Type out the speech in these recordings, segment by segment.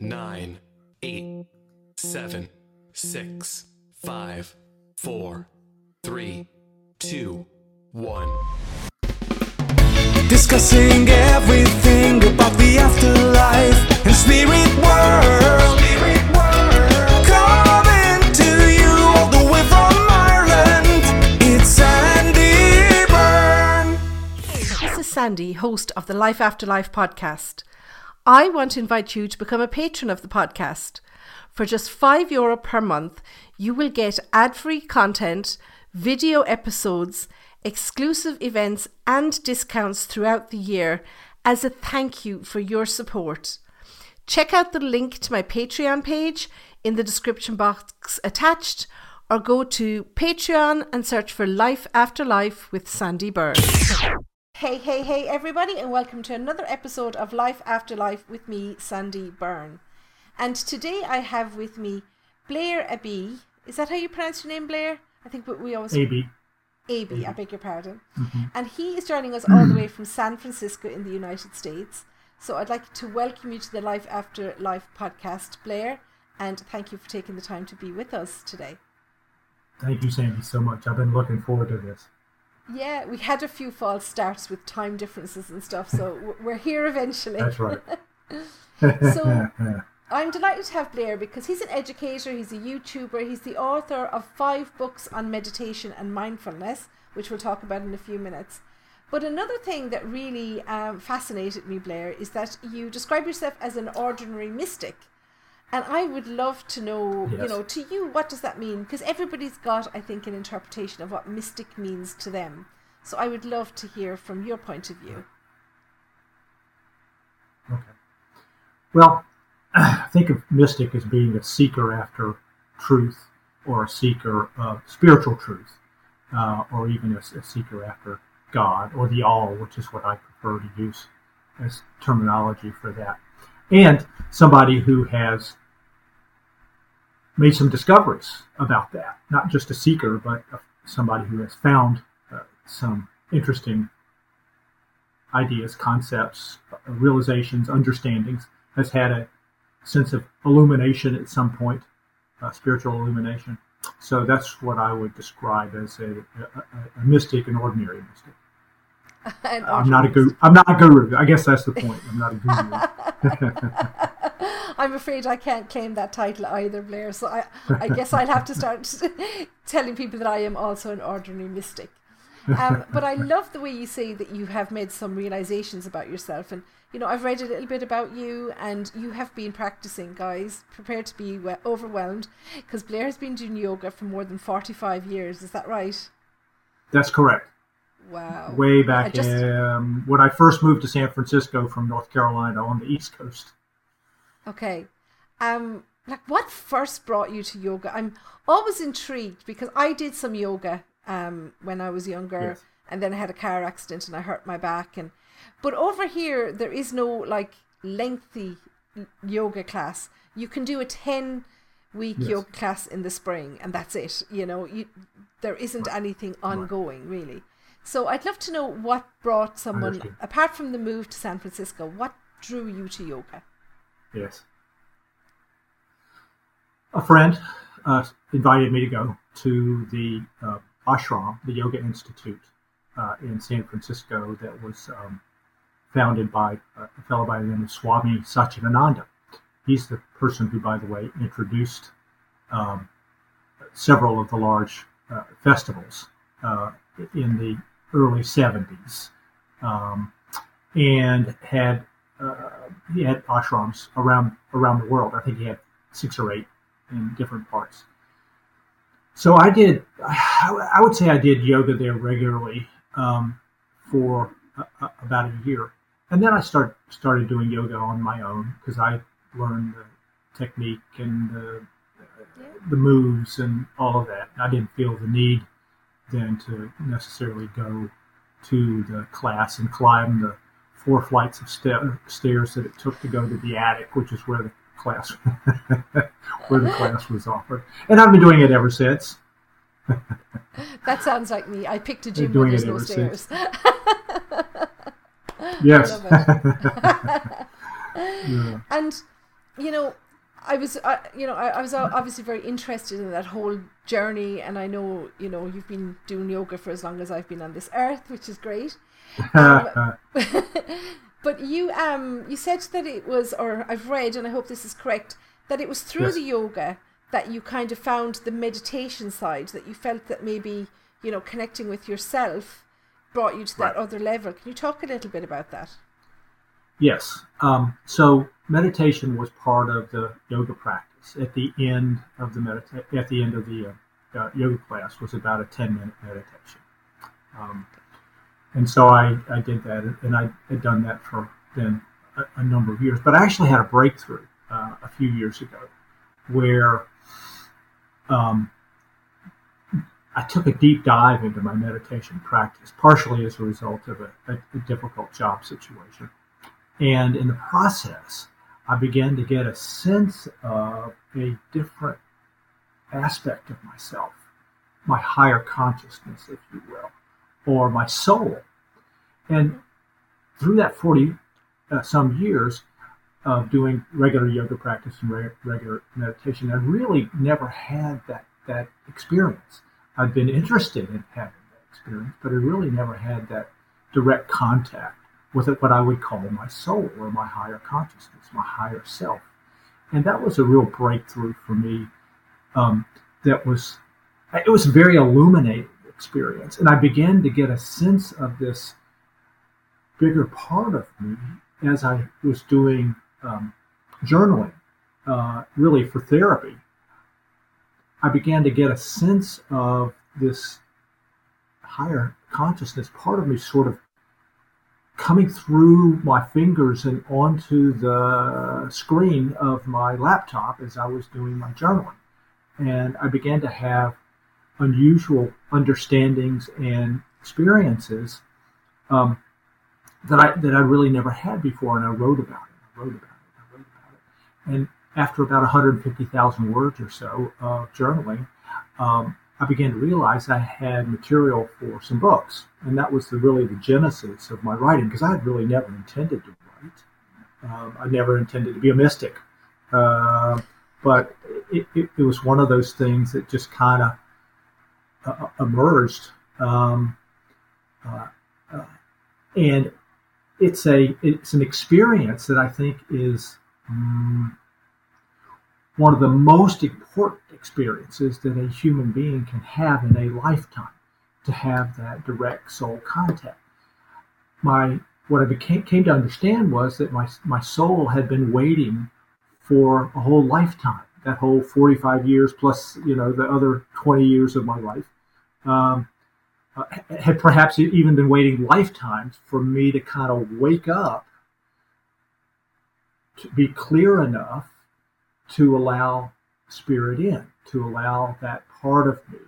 nine, eight, seven, six, five, four, three, two, one. Discussing everything about the afterlife and spirit world. Coming to you all the way from Ireland. It's Sandie Byrne. This is Sandie, host of the Life After Life podcast. I want to invite you to become a patron of the podcast. For just €5 Euro per month, you will get ad free content, video episodes, exclusive events, and discounts throughout the year as a thank you for your support. Check out the link to my Patreon page in the description box attached, or go to Patreon and search for Life After Life with Sandie Byrne. Hey, hey, hey, everybody, and welcome to another episode of Life After Life with me, Sandie Byrne. And today I have with me Blair Abee. Is that how you pronounce your name, Blair? I think we- we always. AB. AB, I beg your pardon. Mm-hmm. And he is joining us all the way from San Francisco in the United States. So I'd like to welcome you to the Life After Life podcast, Blair, and thank you for taking the time to be with us today. Thank you, Sandie, so much. I've been looking forward to this. Yeah, we had a few false starts with time differences and stuff, so we're here eventually. That's right. So I'm delighted to have Blair because he's an educator, he's a YouTuber, he's the author of five books on meditation and mindfulness, which we'll talk about in a few minutes. But another thing that really um, fascinated me, Blair, is that you describe yourself as an ordinary mystic. And I would love to know, you know, to you, what does that mean? Because everybody's got, I think, an interpretation of what mystic means to them. So I would love to hear from your point of view. okay. Well, I think of mystic as being a seeker after truth or a seeker of spiritual truth, uh, or even a, a seeker after God or the all, which is what I prefer to use as terminology for that. And somebody who has made some discoveries about that, not just a seeker, but somebody who has found uh, some interesting ideas, concepts, realizations, understandings, has had a sense of illumination at some point, uh, spiritual illumination. So that's what I would describe as a, a- a mystic, an ordinary mystic. I'm not a guru. I'm not a guru. I guess that's the point. I'm not a guru. I'm afraid I can't claim that title either, Blair. So I, I guess I'll have to start telling people that I am also an ordinary mystic. Um, but I love the way you say that you have made some realizations about yourself. And, you know, I've read a little bit about you, and you have been practicing, guys. Prepare to be overwhelmed because Blair has been doing yoga for more than 45 years. Is that right? That's correct. Wow. Way back just- um, when I first moved to San Francisco from North Carolina on the East Coast. Okay. Um like what first brought you to yoga? I'm always intrigued because I did some yoga um when I was younger Yes. and then I had a car accident and I hurt my back and but over here there is no like lengthy yoga class. You can do a 10 week Yes. yoga class in the spring and that's it. You know, you there isn't anything ongoing really. So I'd love to know what brought someone apart from the move to San Francisco, what drew you to yoga? Yes. A friend uh, invited me to go to the uh, ashram, the Yoga Institute uh, in San Francisco, that was um, founded by a fellow by the name of Swami Satchidananda. He's the person who, by the way, introduced um, several of the large uh, festivals uh, in the early 70s um, and had uh, he had ashrams around around the world. I think he had six or eight in different parts. So I did. I would say I did yoga there regularly um, for a, a- about a year, and then I start started doing yoga on my own because I learned the technique and the, the moves and all of that. I didn't feel the need then to necessarily go to the class and climb the four flights of sta- stairs that it took to go to the attic, which is where the class where the class was offered. And I've been doing it ever since. That sounds like me. I picked a gym where there's no stairs. Yes. yeah. And you know, I was, uh, you know, I, I was obviously very interested in that whole journey, and I know, you know, you've been doing yoga for as long as I've been on this earth, which is great. Um, but you, um, you said that it was, or I've read, and I hope this is correct, that it was through Yes. the yoga that you kind of found the meditation side, that you felt that maybe, you know, connecting with yourself brought you to that Right. other level. Can you talk a little bit about that? Yes. Um, so meditation was part of the yoga practice. At the end of the medita- at the end of the uh, uh, yoga class was about a ten minute meditation, um, and so I, I did that, and I had done that for then a, a number of years. But I actually had a breakthrough uh, a few years ago, where um, I took a deep dive into my meditation practice, partially as a result of a, a, a difficult job situation. And in the process, I began to get a sense of a different aspect of myself, my higher consciousness, if you will, or my soul. And through that 40 uh, some years of doing regular yoga practice and re- regular meditation, I really never had that, that experience. I'd been interested in having that experience, but I really never had that direct contact with what I would call my soul or my higher consciousness, my higher self. And that was a real breakthrough for me. Um, that was, it was a very illuminating experience. And I began to get a sense of this bigger part of me as I was doing um, journaling, uh, really for therapy. I began to get a sense of this higher consciousness part of me sort of coming through my fingers and onto the screen of my laptop as I was doing my journaling. And I began to have unusual understandings and experiences um, that I that I really never had before, and I wrote about it. I wrote about it. I wrote about it. And after about 150,000 words or so of journaling, um, I began to realize I had material for some books, and that was the, really the genesis of my writing because I had really never intended to write. Um, I never intended to be a mystic, uh, but it, it, it was one of those things that just kind of uh, emerged, um, uh, uh, and it's a it's an experience that I think is. Um, one of the most important experiences that a human being can have in a lifetime to have that direct soul contact. My what I became came to understand was that my my soul had been waiting for a whole lifetime, that whole 45 years plus you know the other 20 years of my life, um, uh, had perhaps even been waiting lifetimes for me to kind of wake up, to be clear enough to allow spirit in, to allow that part of me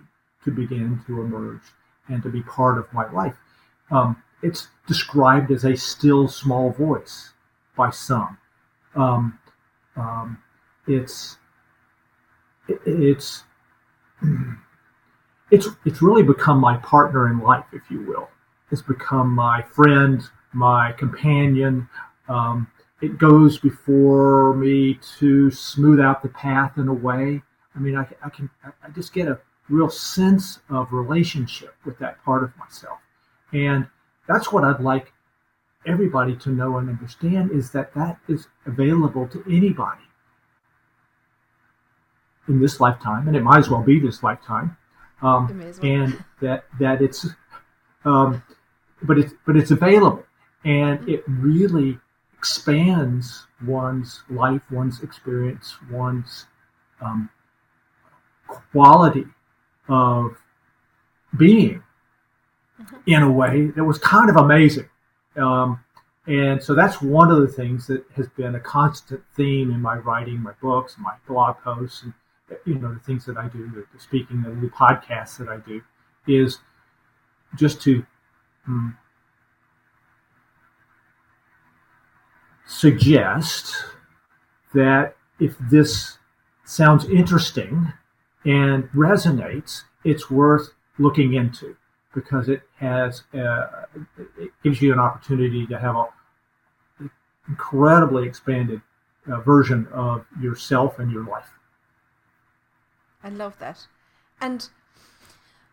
to begin to emerge and to be part of my life. Um, it's described as a still small voice by some. Um, um, it's it- it's it's it's really become my partner in life, if you will. It's become my friend, my companion. Um, it goes before me to smooth out the path in a way. I mean, I, I can I just get a real sense of relationship with that part of myself, and that's what I'd like everybody to know and understand is that that is available to anybody in this lifetime, and it might as well be this lifetime, um, It may as well. and that that it's, um, but it's but it's available, and it really expands one's life, one's experience, one's um, quality of being in a way that was kind of amazing. Um, and so that's one of the things that has been a constant theme in my writing, my books, my blog posts, and you know the things that I do, the, the speaking, the, the podcasts that I do, is just to mm, suggest that if this sounds interesting and resonates, it's worth looking into because it has uh, it gives you an opportunity to have a incredibly expanded uh, version of yourself and your life. I love that. And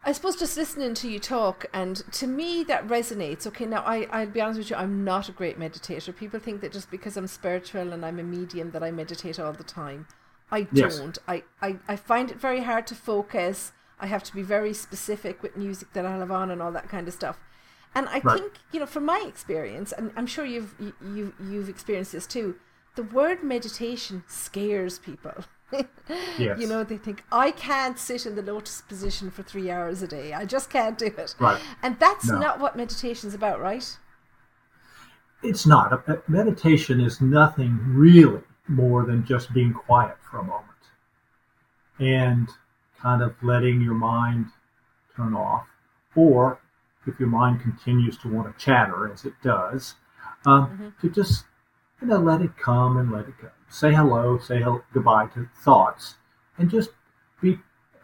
I suppose just listening to you talk, and to me that resonates. Okay, now I, I'll be honest with you, I'm not a great meditator. People think that just because I'm spiritual and I'm a medium that I meditate all the time. I Yes. don't. I, I, I find it very hard to focus. I have to be very specific with music that I'll have on and all that kind of stuff. And I Right. think, you know, from my experience, and I'm sure you've you, you you've experienced this too, the word meditation scares people. Yes. You know, they think I can't sit in the lotus position for three hours a day. I just can't do it. Right. And that's No. not what meditation's about, right? It's not. A- Meditation is nothing really more than just being quiet for a moment and kind of letting your mind turn off. Or if your mind continues to want to chatter, as it does, um, to just you know let it come and let it go. Say hello, say hel- goodbye to thoughts, and just be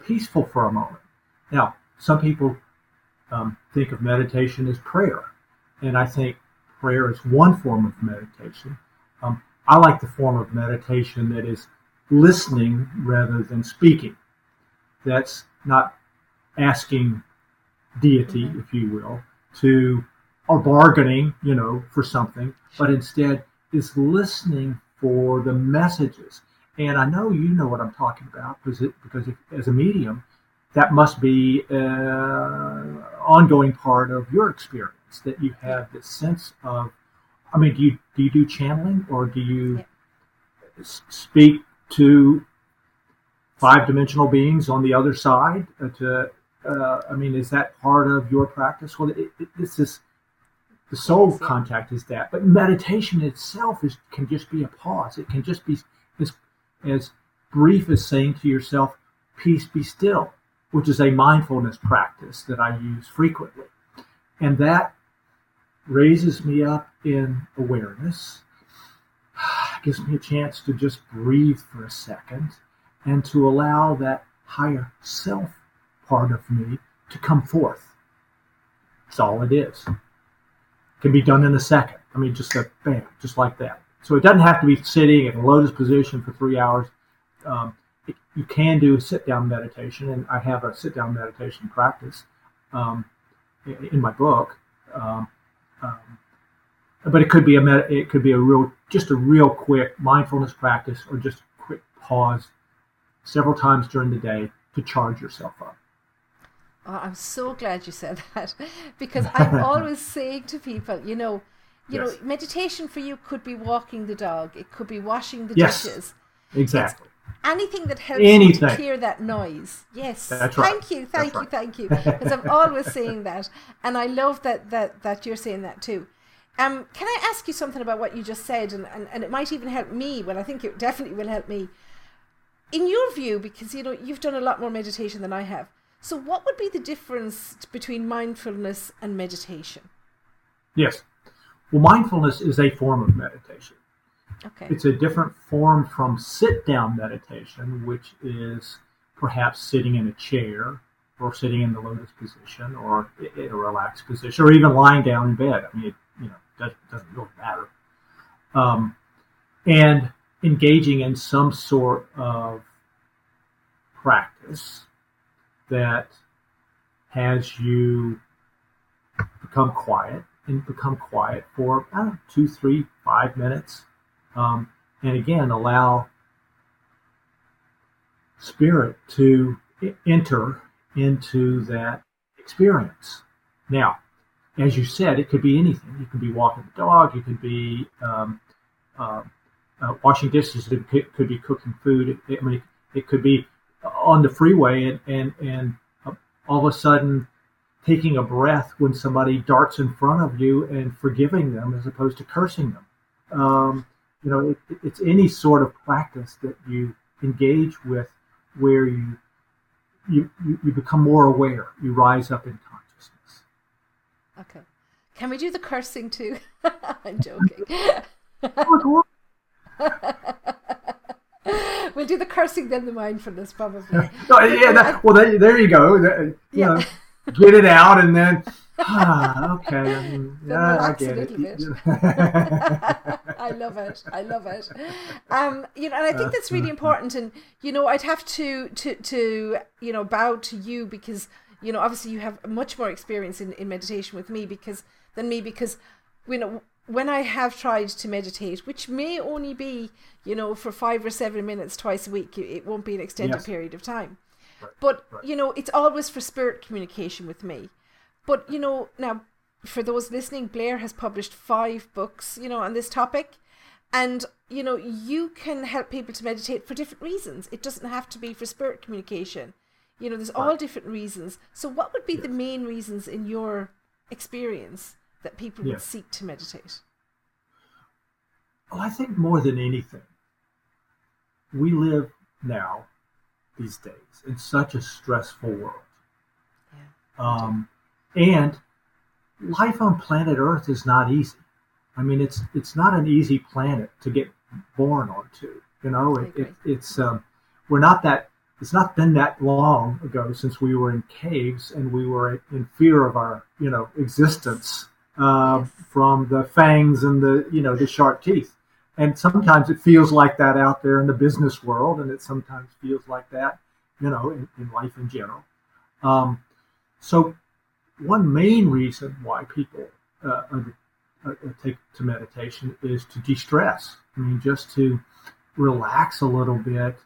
peaceful for a moment. Now, some people um, think of meditation as prayer, and I think prayer is one form of meditation. Um, I like the form of meditation that is listening rather than speaking. That's not asking deity, if you will, to or bargaining, you know, for something, but instead is listening for the messages. And I know you know what I'm talking about because it, because if, as a medium, that must be an ongoing part of your experience that you have this sense of. I mean, do you do you do channeling or do you Yeah. speak to five dimensional beings on the other side? Uh, to uh, I mean, is that part of your practice? Well, it, it, this is the soul contact is that, but meditation itself is can just be a pause. It can just be as as brief as saying to yourself, "Peace, be still," which is a mindfulness practice that I use frequently, and that raises me up in awareness, gives me a chance to just breathe for a second, and to allow that higher self part of me to come forth. That's all it is can be done in a second. I mean, just a bam, just like that. So it doesn't have to be sitting in lotus position for three hours. Um, it, you can do sit down meditation, and I have a sit down meditation practice um, in, in my book. Um, um, but it could be a med- it could be a real just a real quick mindfulness practice, or just a quick pause several times during the day to charge yourself up. Oh, I'm so glad you said that because I'm always saying to people, you know, you Yes. know, meditation for you could be walking the dog, it could be washing the Yes. dishes, Exactly. anything that helps you to Anything. clear that noise. Yes, right. thank you, thank That's you, thank you. Because I'm always saying that, and I love that that that you're saying that too. Um, can I ask you something about what you just said, and, and, and it might even help me? Well, I think it definitely will help me. In your view, because you know you've done a lot more meditation than I have, so what would be the difference between mindfulness and meditation? Yes. Well, mindfulness is a form of meditation. Okay. It's a different form from sit down meditation, which is perhaps sitting in a chair or sitting in the lotus position or in a relaxed position or even lying down in bed. I mean, it you know, doesn't, doesn't really matter. Um, and engaging in some sort of practice that has you become quiet and become quiet for two, three, five minutes. Um, and again, allow spirit to enter into that experience. Now, as you said, it could be anything. You could be walking the dog. You could be um, uh, uh, washing dishes. It could, could be cooking food. It, I mean, it could be on the freeway and and and all of a sudden taking a breath when somebody darts in front of you and forgiving them as opposed to cursing them. Um, you know, it, it's any sort of practice that you engage with where you you you become more aware. You rise up in consciousness. Okay. Can we do the cursing too? I'm joking. we'll do the cursing then the mindfulness probably. Oh, yeah, that, well, there, there you go. That, you Yeah. know, get it out, and then ah, okay, I yeah, I get it. bit. I I love it. I love it. Um, you know, and I think that's really important. And you know, I'd have to to to you know bow to you because you know obviously you have much more experience in, in meditation with me because than me because you know when I have tried to meditate, which may only be you know for five or seven minutes twice a week, it won't be an extended Yes. period of time. Right, But right. you know, it's always for spirit communication with me. But you know, now for those listening, Blair has published five books, you know, on this topic. And you know, you can help people to meditate for different reasons. It doesn't have to be for spirit communication. You know, there's all Right. different reasons. So what would be the main reasons in your experience that people would seek to meditate? Well, I think more than anything, we live now, these days, in such a stressful world. Um, and life on planet Earth is not easy. I mean, it's it's not an easy planet to get born onto. You know, it, it, it's um, we're not that. It's not been that long ago since we were in caves and we were in fear of our, you know, existence uh, from the fangs and the, you know, the sharp teeth. And sometimes it feels like that out there in the business world, and it sometimes feels like that, you know, in, in life in general. Um, so, one main reason why people uh, uh, take to meditation is to de-stress. I mean, just to relax a little bit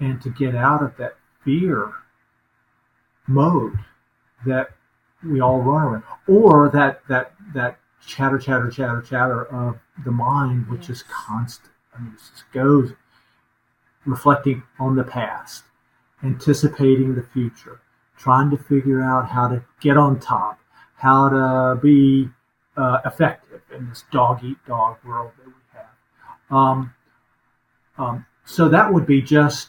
and to get out of that fear mode that we all run around, or that that that chatter, chatter, chatter, chatter of the mind, which is constant. I mean, it just goes reflecting on the past, anticipating the future, trying to figure out how to get on top, how to be uh, effective in this dog eat dog world that we have. Um, um, so that would be just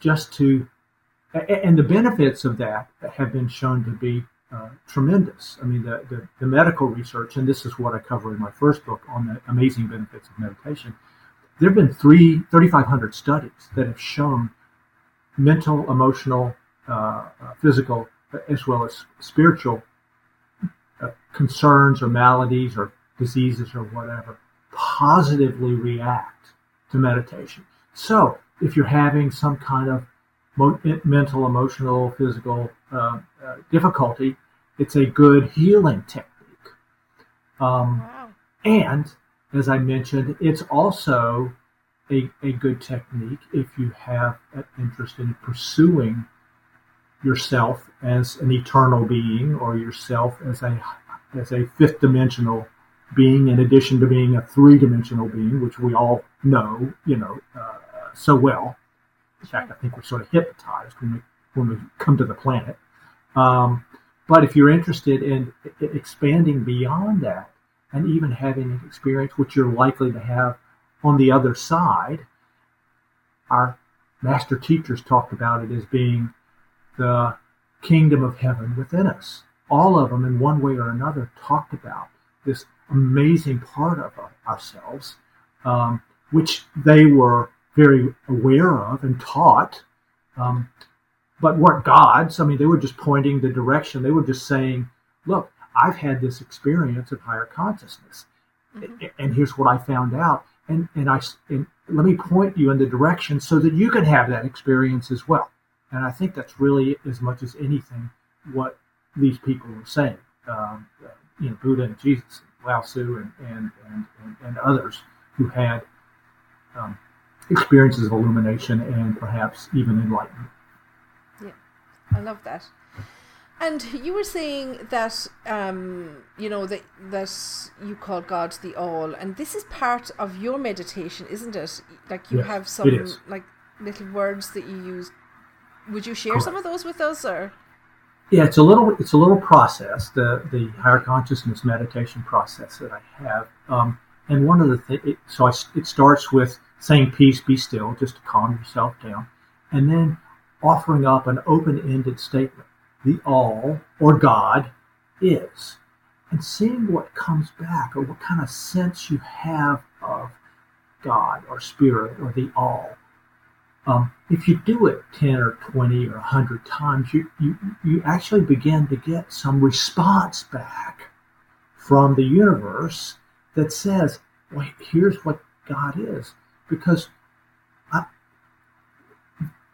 just to, and the benefits of that have been shown to be uh, tremendous. I mean, the, the, the medical research, and this is what I cover in my first book on the amazing benefits of meditation. There have been three, 3,500 studies that have shown mental, emotional, uh, uh, physical, as well as spiritual uh, concerns or maladies or diseases or whatever positively react to meditation. So, if you're having some kind of mo- mental, emotional, physical uh, uh, difficulty, it's a good healing technique. Um, Wow. and as I mentioned, it's also a, a good technique if you have an interest in pursuing yourself as an eternal being or yourself as a as a fifth dimensional being in addition to being a three dimensional being, which we all know, you know, uh, so well. In fact, I think we're sort of hypnotized when we when we come to the planet. Um, but if you're interested in expanding beyond that and even having an experience which you're likely to have on the other side, our master teachers talked about it as being the kingdom of heaven within us. All of them, in one way or another, talked about this amazing part of ourselves, um, which they were very aware of and taught, um, but weren't gods. I mean, they were just pointing the direction. They were just saying, look, I've had this experience of higher consciousness. A- And here's what I found out. And, and I and let me point you in the direction so that you can have that experience as well. And I think that's really, as much as anything, what these people were saying. Um, you know, Buddha and Jesus, Lao Tzu, and and, and, and, and others who had um, experiences of illumination and perhaps even enlightenment. I love that. And you were saying that um, you know that that you call God the All, and this is part of your meditation, isn't it? Like you Yes, have some like little words that you use. Would you share some of those with us, or Yeah, it's a little it's a little process the the higher consciousness meditation process that I have. Um, and one of the things, so I, it starts with saying peace, be still, just to calm yourself down, and then offering up an open-ended statement: the all or God is, and seeing what comes back or what kind of sense you have of God or spirit or the all. Um, if you do it 10 or 20 or 100 times, you, you, you actually begin to get some response back from the universe that says, wait, here's what God is, because I,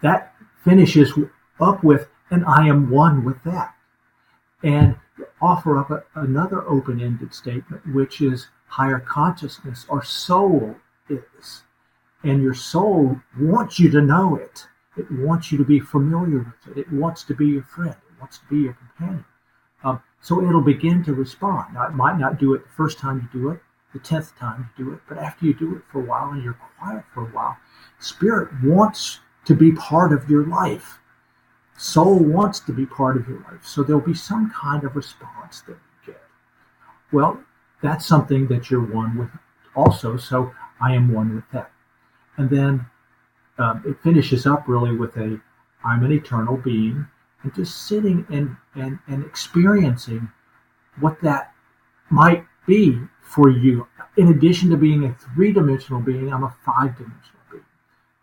that finishes up with, and I am one with that. And offer up a, another open ended statement, which is higher consciousness or soul is. And your soul wants you to know it. It wants you to be familiar with it. It wants to be your friend. It wants to be your companion. Um, so it'll begin to respond. Now, it might not do it the first time you do it, the tenth time you do it, but after you do it for a while and you're quiet for a while, spirit wants to be part of your life. Soul wants to be part of your life. So there'll be some kind of response that you get. Well, that's something that you're one with also. So I am one with that. And then um, it finishes up really with a I'm an eternal being and just sitting and, and, and experiencing what that might be for you. In addition to being a three dimensional being, I'm a five dimensional.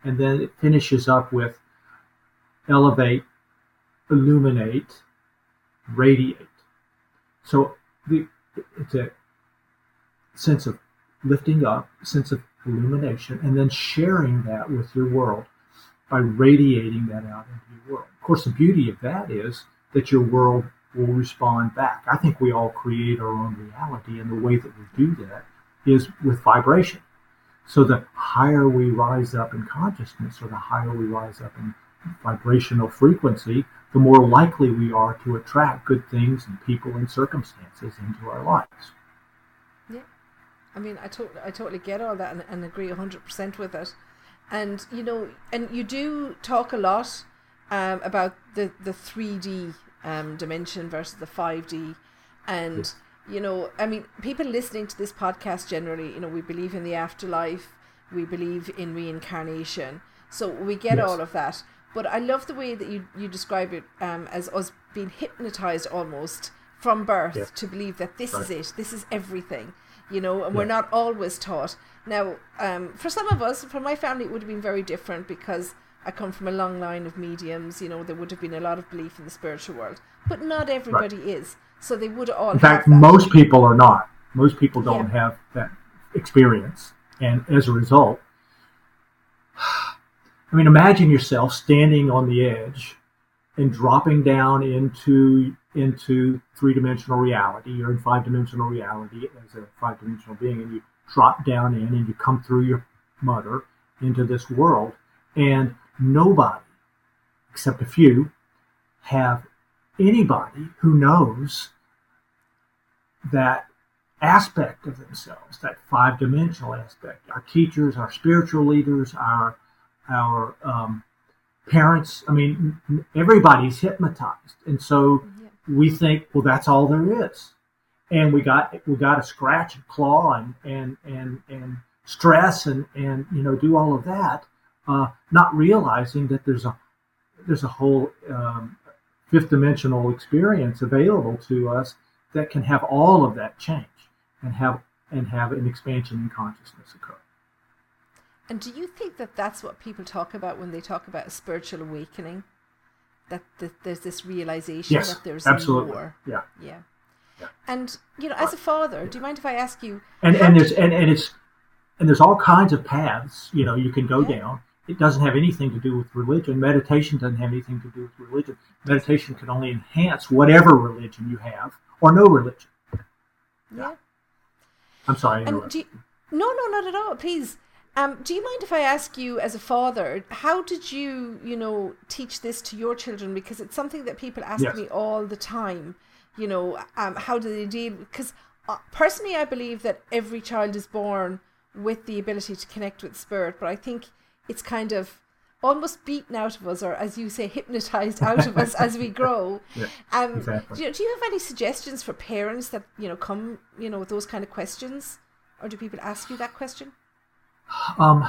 And then it finishes up with elevate, illuminate, radiate. So the, it's a sense of lifting up, sense of illumination, and then sharing that with your world by radiating that out into your world. Of course, the beauty of that is that your world will respond back. I think we all create our own reality, and the way that we do that is with vibration. So the higher we rise up in consciousness, or the higher we rise up in vibrational frequency, the more likely we are to attract good things and people and circumstances into our lives. Yeah. I mean, I, to- I totally get all that and, and agree 100% with it. And, you know, and you do talk a lot um, about the, the 3D um, dimension versus the 5D. And, Yes. You know, I mean, people listening to this podcast generally, you know, we believe in the afterlife, we believe in reincarnation. So we get Yes. all of that. But I love the way that you, you describe it um, as us being hypnotized almost from birth Yes. to believe that this is it, this is everything, you know, and we're not always taught. Now, um, for some of us, for my family, it would have been very different because I come from a long line of mediums, you know, there would have been a lot of belief in the spiritual world. But not everybody is. So they would all In fact, that. most people are not. Most people don't Yeah. have that experience. And as a result, I mean, imagine yourself standing on the edge and dropping down into into three dimensional reality. You're in five dimensional reality as a five dimensional being, and you drop down in and you come through your mother into this world, and nobody, except a few, have anybody who knows that aspect of themselves, that five dimensional aspect. Our teachers, our spiritual leaders, our our um, parents. I mean, everybody's hypnotized, and so we think, well, that's all there is, and we got we got to scratch and claw and and and and stress and and you know do all of that, uh, not realizing that there's a there's a whole um, fifth dimensional experience available to us that can have all of that change and have and have an expansion in consciousness occur. And do you think that that's what people talk about when they talk about a spiritual awakening? That, that there's this realization Yes, that there's absolutely. more. Yeah, Yeah. Yeah. And, you know, as a father, do you mind if I ask you? and and there's and, and it's and there's all kinds of paths you know you can go Yeah. down. It doesn't have anything to do with religion. Meditation doesn't have anything to do with religion. Meditation can only enhance whatever religion you have or no religion. yeah. I'm sorry. I And do you, no, no, not at all. Please. Um, do you mind if I ask you, as a father, how did you, you know, teach this to your children? Because it's something that people ask Yes. me all the time. You know, um, how do they deal? Because uh, personally, I believe that every child is born with the ability to connect with spirit, but I think it's kind of almost beaten out of us, or as you say, hypnotized out of us as we grow. Yeah, Um, exactly. do, you, do you have any suggestions for parents that you know come, you know, with those kind of questions, or do people ask you that question? Um,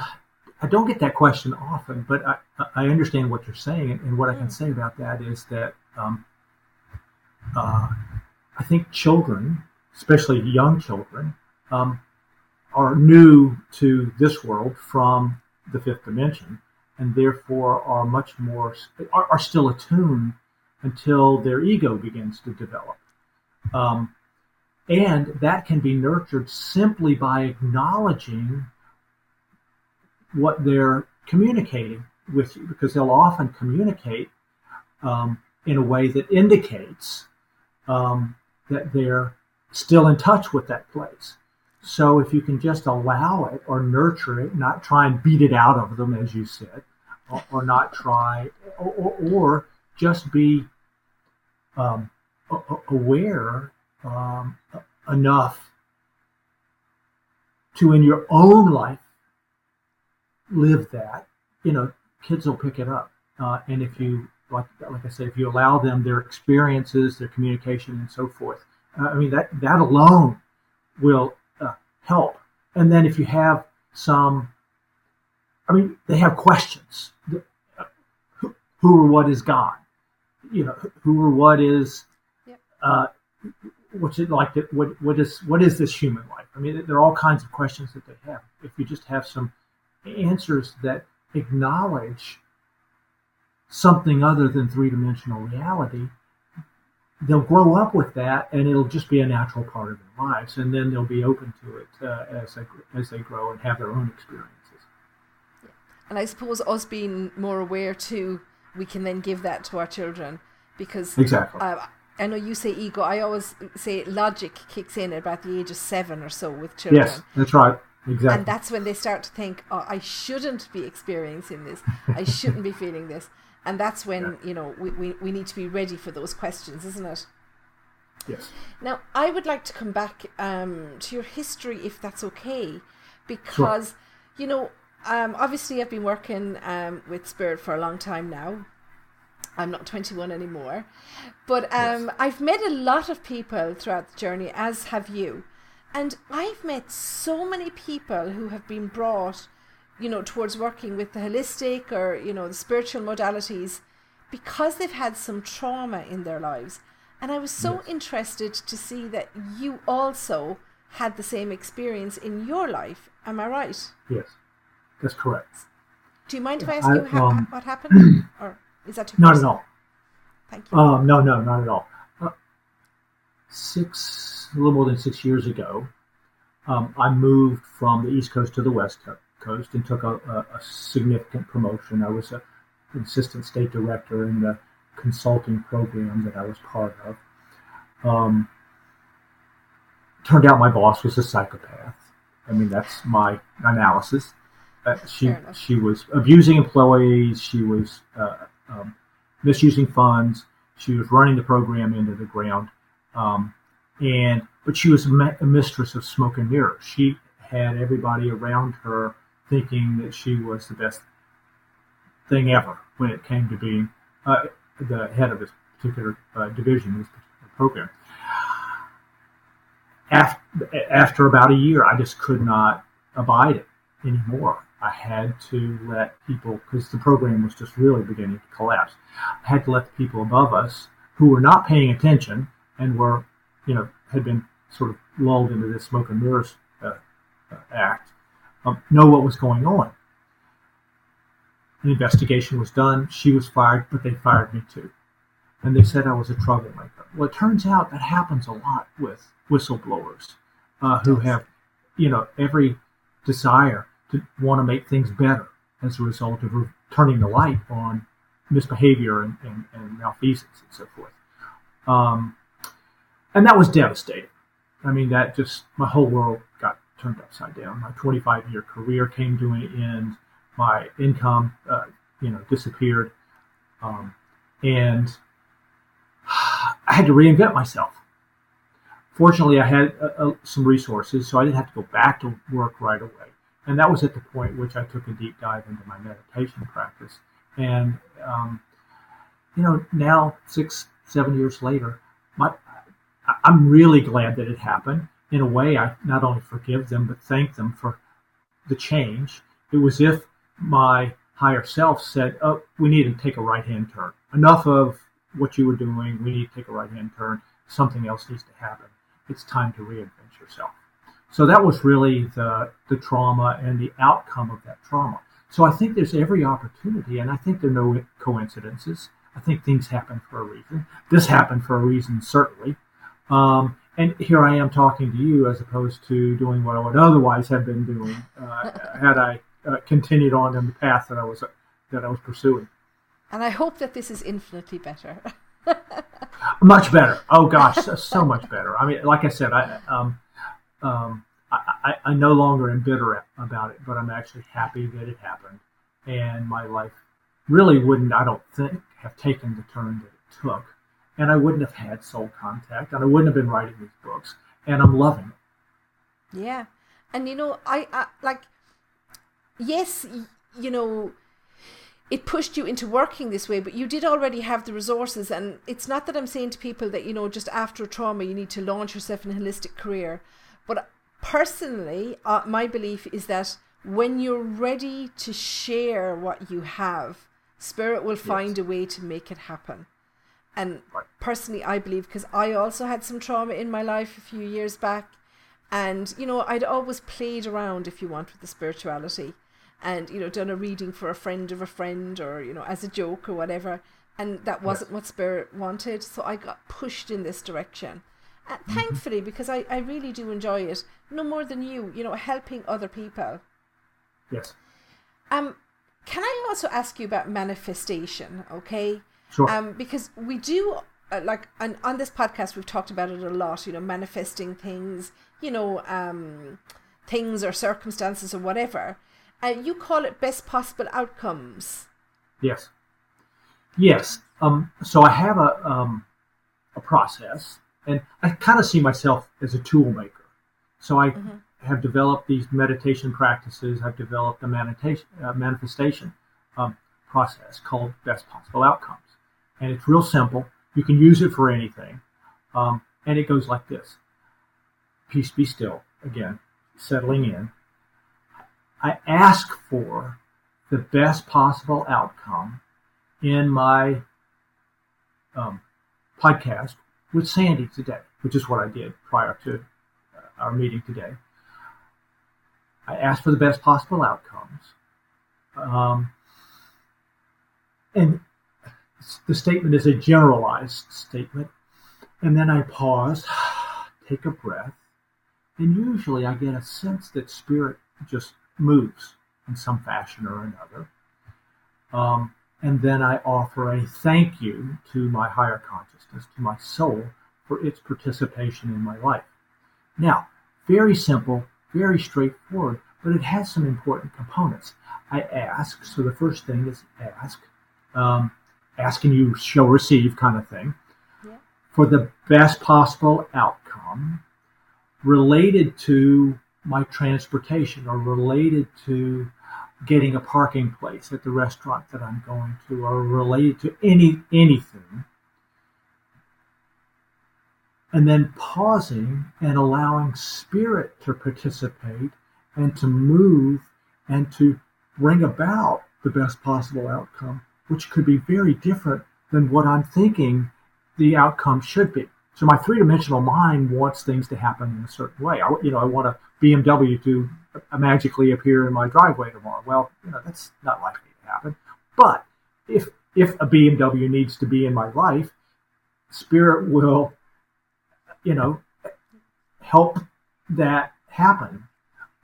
I don't get that question often, but I, I understand what you're saying, and, and what I can say about that is that um, uh, I think children, especially young children, um, are new to this world from the fifth dimension, and therefore are much more are, are still attuned until their ego begins to develop. Um, and that can be nurtured simply by acknowledging what they're communicating with you because they'll often communicate um, in a way that indicates um, that they're still in touch with that place. So if you can just allow it or nurture it, not try and beat it out of them, as you said, or, or not try, or, or, or just be um, aware um, enough to, in your own life, live that. You know, kids will pick it up, uh, and if you like, like I said, if you allow them their experiences, their communication, and so forth, uh, I mean that that alone will help. And then if you have some, I mean, they have questions. Who, who or what is God? You know, who or what is, Yep. uh, what's it like? That what what is what is this human life? I mean, there are all kinds of questions that they have. If you just have some answers that acknowledge something other than three dimensional reality, they'll grow up with that, and it'll just be a natural part of their lives, and then they'll be open to it uh, as they as they grow and have their own experiences. And I suppose us being more aware too, we can then give that to our children because Exactly. uh, I know you say ego. I always say logic kicks in at about the age of seven or so with children. yes, that's right. Exactly. And that's when they start to think, oh, I shouldn't be experiencing this. I shouldn't be feeling this. And that's when, you know, we, we, we need to be ready for those questions, isn't it? yes. Now, I would like to come back um, to your history, if that's okay, because, you know, um, obviously I've been working um, with Spirit for a long time now. I'm not 21 anymore. But um, I've met a lot of people throughout the journey, as have you. And I've met so many people who have been brought, you know, towards working with the holistic or, you know, the spiritual modalities because they've had some trauma in their lives. And I was so Yes. interested to see that you also had the same experience in your life. Am I right? Yes. That's correct. Do you mind if I ask I- you um, what happened? or is that too Not at all. Thank you. Um, no, no, not at all. Uh, six, a little more than six years ago, um, I moved from the East Coast to the West Co- Coast and took a, a, a significant promotion. I was a, an assistant state director in the consulting program that I was part of. Um, turned out my boss was a psychopath. I mean, that's my analysis. Uh, she she was abusing employees. She was uh, um, misusing funds. She was running the program into the ground, um, and but she was a mistress of smoke and mirrors. She had everybody around her thinking that she was the best thing ever when it came to being uh, the head of this particular uh, division, this particular program. After, after about a year, I just could not abide it anymore. I had to let people, because the program was just really beginning to collapse. I had to let the people above us who were not paying attention and were, you know, had been sort of lulled into this smoke and mirrors uh, uh, act, know what was going on. An investigation was done. She was fired, but they fired me too. And they said I was a troublemaker. Well, it turns out that happens a lot with whistleblowers uh, who have, you know, every desire to want to make things better as a result of turning the light on misbehavior and, and, and malfeasance and so forth. Um, and that was devastating. I mean, that just, my whole world turned upside down. My 25 year career came to an end. My income, uh, you know, disappeared. Um, and I had to reinvent myself. Fortunately, I had uh, uh, some resources, so I didn't have to go back to work right away. And that was at the point which I took a deep dive into my meditation practice. And, um, you know, now, six, seven years later, my, I'm really glad that it happened. In a way, I not only forgive them, but thank them for the change. It was if my higher self said, Oh, we need to take a right hand turn. Enough of what you were doing. We need to take a right hand turn. Something else needs to happen. It's time to reinvent yourself. So that was really the, the trauma and the outcome of that trauma. So I think there's every opportunity, and I think there are no coincidences. I think things happen for a reason. This happened for a reason, certainly. Um, and here I am talking to you as opposed to doing what I would otherwise have been doing uh, had I uh, continued on in the path that I was that I was pursuing. And I hope that this is infinitely better. Much better. Oh gosh, so, so much better. I mean, like I said, I um, um, I, I, I no longer am bitter about it, but I'm actually happy that it happened, and my life really wouldn't, I don't think, have taken the turn that it took, and I wouldn't have had soul contact, and I wouldn't have been writing these books, and I'm loving it. Yeah. And you know, I, I like yes, you know, it pushed you into working this way, but you did already have the resources. And it's not that I'm saying to people that, you know, just after a trauma, you need to launch yourself in a holistic career. But personally, uh, my belief is that when you're ready to share what you have, Spirit will find a way to make it happen. And personally, I believe because I also had some trauma in my life a few years back. And, you know, I'd always played around, if you want, with the spirituality and, you know, done a reading for a friend of a friend or, you know, as a joke or whatever. And that wasn't what Spirit wanted. So I got pushed in this direction. And thankfully, because I, I really do enjoy it, no more than you, you know, helping other people. Yes, Um, can I also ask you about manifestation? Okay. Sure. Um, because we do uh, like on, on this podcast we've talked about it a lot. You know, manifesting things. You know, um, things or circumstances or whatever. Uh, you call it best possible outcomes. Yes. Yes. Um, so I have a um, a process, and I kind of see myself as a tool maker. So I have developed these meditation practices. I've developed a meditation uh, manifestation um, process called Best Possible Outcomes, and it's real simple. You can use it for anything, um, and it goes like this: Peace, be still. Again, settling in. I ask for the best possible outcome in my um, podcast with Sandie today, which is what I did prior to uh, our meeting today. I asked for the best possible outcomes. Um, and the statement is a generalized statement. And then I pause, take a breath, and usually I get a sense that spirit just moves in some fashion or another. Um, and then I offer a thank you to my higher consciousness, to my soul, for its participation in my life. Now, very simple, very straightforward, but it has some important components. I ask, so the first thing is ask, um, ask and you shall receive kind of thing, Yeah. for the best possible outcome related to my transportation or related to getting a parking place at the restaurant that I'm going to or related to any anything and then pausing and allowing spirit to participate and to move and to bring about the best possible outcome which could be very different than what I'm thinking the outcome should be. So my three-dimensional mind wants things to happen in a certain way. I, you know I want a BMW to magically appear in my driveway tomorrow. Well you know that's not likely to happen. But if if a BMW needs to be in my life spirit will you know, help that happen,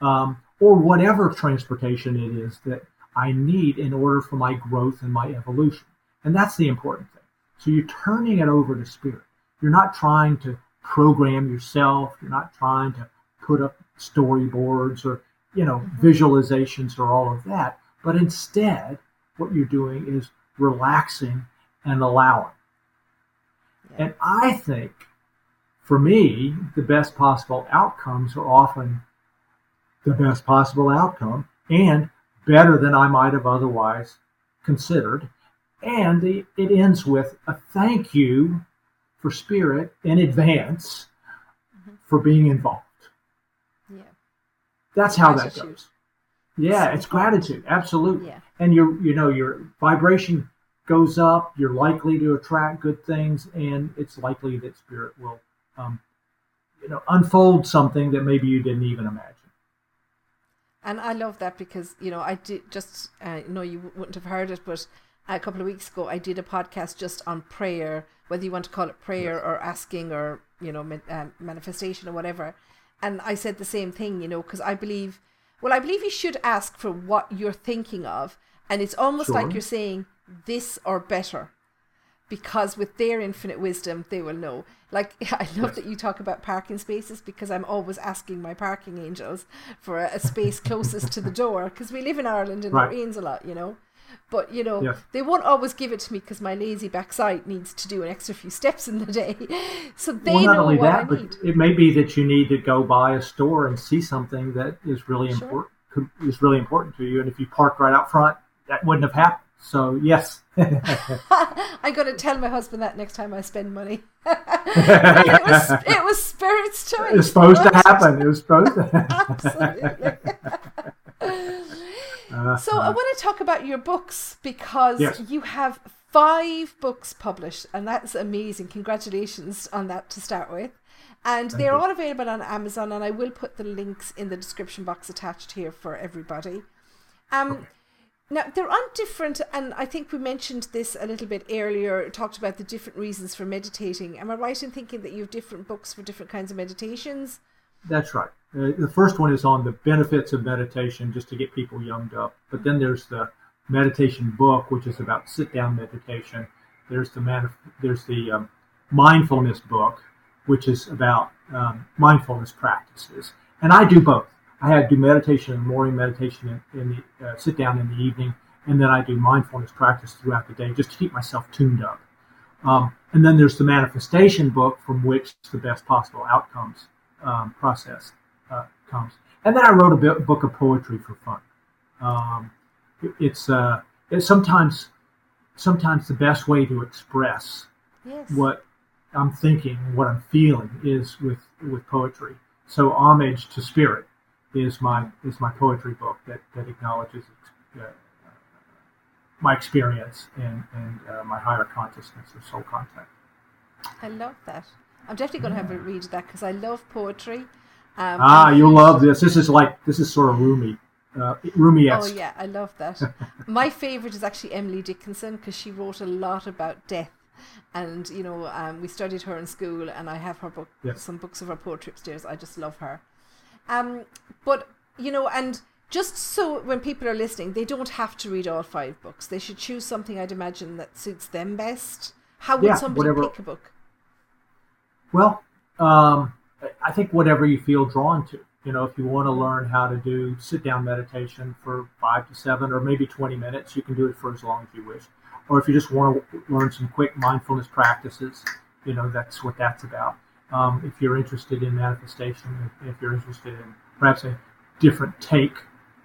um, or whatever transportation it is that I need in order for my growth and my evolution. And that's the important thing. So you're turning it over to spirit. You're not trying to program yourself. You're not trying to put up storyboards or, you know, mm-hmm. visualizations or all of that. But instead, what you're doing is relaxing and allowing. And I think for me, the best possible outcomes are often the best possible outcome and better than I might have otherwise considered. And the, it ends with a thank you for spirit in advance for being involved. Yeah. That's how that goes. Yeah, it's gratitude, absolutely. Yeah. And your, you know, your vibration goes up. You're likely to attract good things, and it's likely that spirit will, um, you know, unfold something that maybe you didn't even imagine. And I love that because, you know, I did just, uh, no, you wouldn't have heard it, but a couple of weeks ago, I did a podcast just on prayer, whether you want to call it prayer or asking or, you know, ma- um, manifestation or whatever. And I said the same thing, you know, because I believe Well, I believe you should ask for what you're thinking of, and it's almost like you're saying this or better, because with their infinite wisdom, they will know. Like I love that you talk about parking spaces because I'm always asking my parking angels for a, a space closest to the door because we live in Ireland and Right. it rains a lot, you know. But you know, Yes. they won't always give it to me because my lazy backside needs to do an extra few steps in the day. So they well, not know only what I that, but need. it may be that you need to go by a store and see something that is really Sure. important is really important to you. And if you parked right out front, that wouldn't have happened. So yes, I'm going to tell my husband that next time I spend money. it was it was spirit's choice. it was supposed to happen. It was supposed to. happen. Absolutely. Uh, So I want to talk about your books because Yes. you have five books published, and that's amazing. Congratulations on that to start with. And they're you. all available on Amazon, and I will put the links in the description box attached here for everybody. Um, Now they're on different, and I think we mentioned this a little bit earlier. Talked about the different reasons for meditating. Am I right in thinking that you have different books for different kinds of meditations? That's right. Uh, the first one is on the benefits of meditation, just to get people younged up. But then there's the meditation book, which is about sit-down meditation. There's the man, there's the um, mindfulness book, which is about um, mindfulness practices. And I do both. I had do meditation in the morning, meditation in, in the uh, sit down in the evening, and then I do mindfulness practice throughout the day, just to keep myself tuned up. Um, and then there's the manifestation book, from which the best possible outcomes um, process uh, comes. And then I wrote a bit, book of poetry for fun. Um, it- it's uh, it's sometimes sometimes the best way to express Yes. what I'm thinking, what I'm feeling, is with with poetry. So homage to spirit is my is my poetry book that that acknowledges uh, my experience and and uh, my higher consciousness or soul contact. I love that. I'm definitely going to have a read of that because I love poetry. Um, Ah, you'll love this. This is like this is sort of Rumi, uh, Rumi Oh yeah, I love that. My favorite is actually Emily Dickinson because she wrote a lot about death, and you know, um, we studied her in school, and I have her book, Yes. some books of her poetry upstairs. I just love her. Um, but you know, and just so when people are listening, they don't have to read all five books. They should choose something. I'd imagine that suits them best. How would Yeah, somebody whatever- pick a book? Well, um, I think whatever you feel drawn to. You know, if you want to learn how to do sit down meditation for five to seven or maybe 20 minutes, you can do it for as long as you wish. Or if you just want to learn some quick mindfulness practices, you know, that's what that's about. Um, if you're interested in manifestation, if, you're interested in perhaps a different take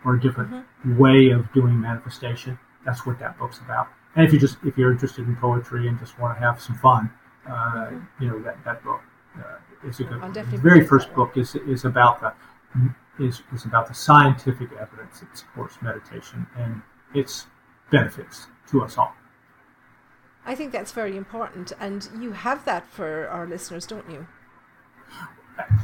or a different way of doing manifestation, that's what that book's about. And if you just if you're interested in poetry and just want to have some fun, uh, you know that that book uh, is a good. I'll one. The very first book is is about the is is about the scientific evidence that supports meditation and its benefits to us all. I think that's very important, and you have that for our listeners, don't you?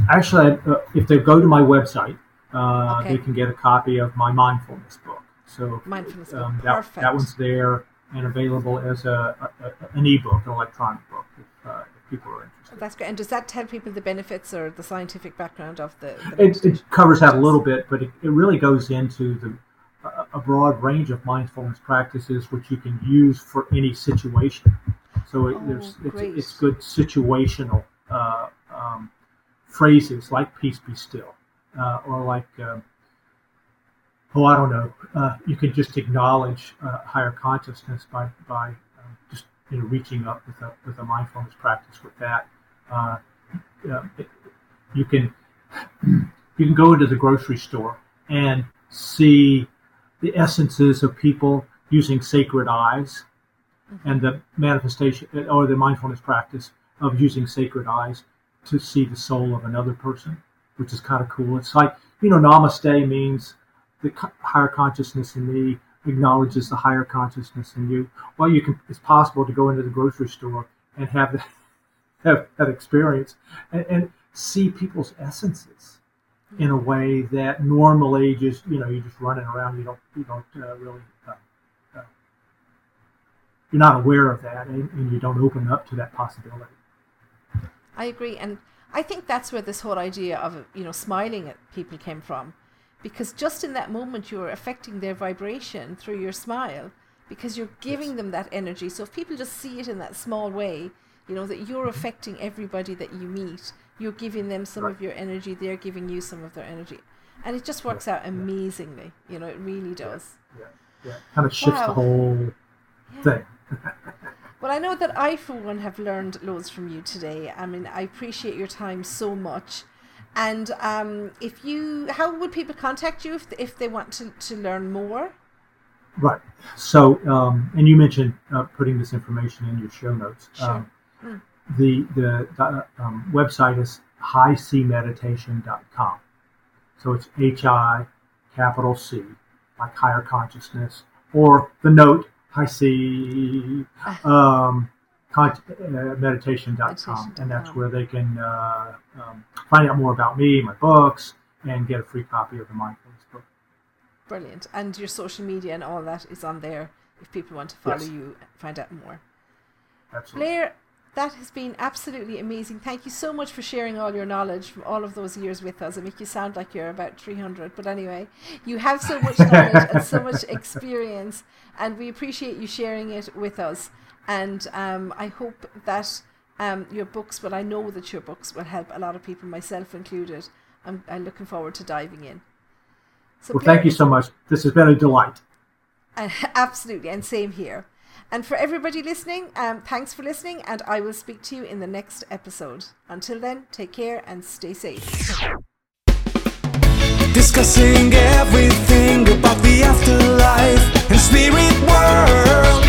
Actually, uh, if they go to my website, uh, Okay. they can get a copy of my mindfulness book. So Mindfulness book. um, that, Perfect. that one's there and available as a, a, a an ebook, an electronic book, if, uh, if people are interested. That's great. And does that tell people the benefits or the scientific background of the? the It, it covers that a little bit, but it, it really goes into the a, broad range of mindfulness practices which you can use for any situation. So it, Oh, there's it's, it's good situational uh, um, phrases like "peace be still" uh, or like um, oh I don't know. Uh, you can just acknowledge uh, higher consciousness by by um, just you know reaching up with a with a mindfulness practice with that. Uh, uh, it- you can you can go into the grocery store and see the essences of people using sacred eyes mm-hmm. and the manifestation or the mindfulness practice of using sacred eyes to see the soul of another person, which is kind of cool. It's like, you know, namaste means the higher consciousness in me acknowledges the higher consciousness in you. Well, you can, it's possible to go into the grocery store and have that, have that experience and, and see people's essences in a way that normally just you know you're just running around you don't you don't uh, really uh, uh, you're not aware of that and, and you don't open up to that possibility I agree, and I think that's where this whole idea of you know smiling at people came from, because just in that moment you're affecting their vibration through your smile because you're giving Yes. them that energy. So if people just see it in that small way, you know that you're affecting everybody that you meet. You're giving them some of your energy. They're giving you some of their energy, and it just works out yeah. amazingly. You know, it really does. Yeah, yeah. Kind of shifts Wow. the whole thing. Well, I know that I, for one, have learned loads from you today. I mean, I appreciate your time so much. And um, if you, how would people contact you if, if they want to, to learn more? Right. So, um, and you mentioned uh, putting this information in your show notes. Sure. Um, Mm. The the uh, um, website is hicmeditation.com. So it's H I capital C, like higher consciousness, or the note high C um, con- uh, meditation.com. And that's where they can uh, um, find out more about me, my books, and get a free copy of the mindfulness book. Brilliant. And your social media and all that is on there if people want to follow Yes. you, find out more. Absolutely. Blair, that has been absolutely amazing. Thank you so much for sharing all your knowledge from all of those years with us. I make you sound like you're about 300, but anyway, you have so much knowledge and so much experience, and we appreciate you sharing it with us. And um, I hope that um, your books, well, I know that your books will help a lot of people, myself included. I'm, I'm looking forward to diving in. So Well, thank you so much. This has been a delight. uh, absolutely, and same here. And for everybody listening, um, thanks for listening, and I will speak to you in the next episode. Until then, take care and stay safe. Discussing everything about the afterlife and spirit world.